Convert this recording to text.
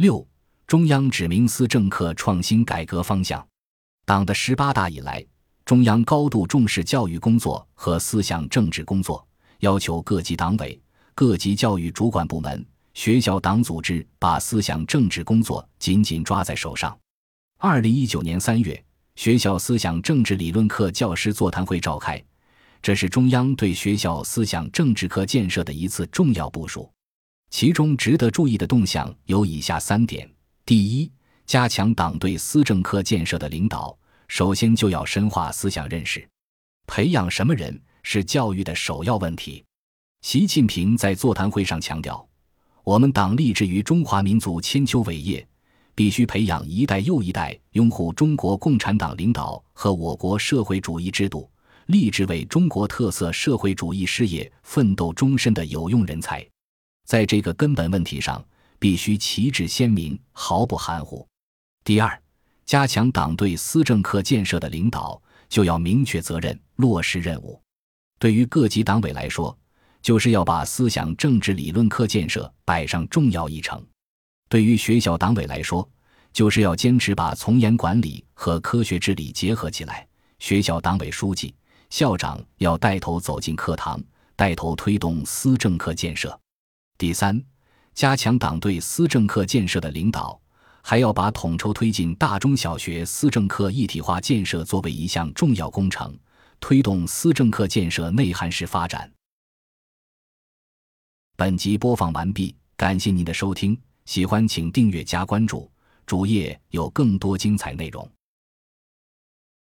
六、中央指明思政课创新改革方向。党的十八大以来，中央高度重视教育工作和思想政治工作，要求各级党委、各级教育主管部门、学校党组织把思想政治工作紧紧抓在手上。二零一九年三月，学校思想政治理论课教师座谈会召开，这是中央对学校思想政治课建设的一次重要部署。其中值得注意的动向有以下三点：第一，加强党对思政课建设的领导，首先就要深化思想认识，培养什么人是教育的首要问题。习近平在座谈会上强调，我们党立志于中华民族千秋伟业，必须培养一代又一代拥护中国共产党领导和我国社会主义制度，立志为中国特色社会主义事业奋斗终身的有用人才。在这个根本问题上，必须旗帜鲜明，毫不含糊。第二，加强党对思政课建设的领导，就要明确责任，落实任务。对于各级党委来说，就是要把思想政治理论课建设摆上重要议程；对于学校党委来说，就是要坚持把从严管理和科学治理结合起来。学校党委书记、校长要带头走进课堂，带头推动思政课建设。第三，加强党对思政课建设的领导，还要把统筹推进大中小学思政课一体化建设作为一项重要工程，推动思政课建设内涵式发展。本集播放完毕，感谢您的收听，喜欢请订阅加关注，主页有更多精彩内容。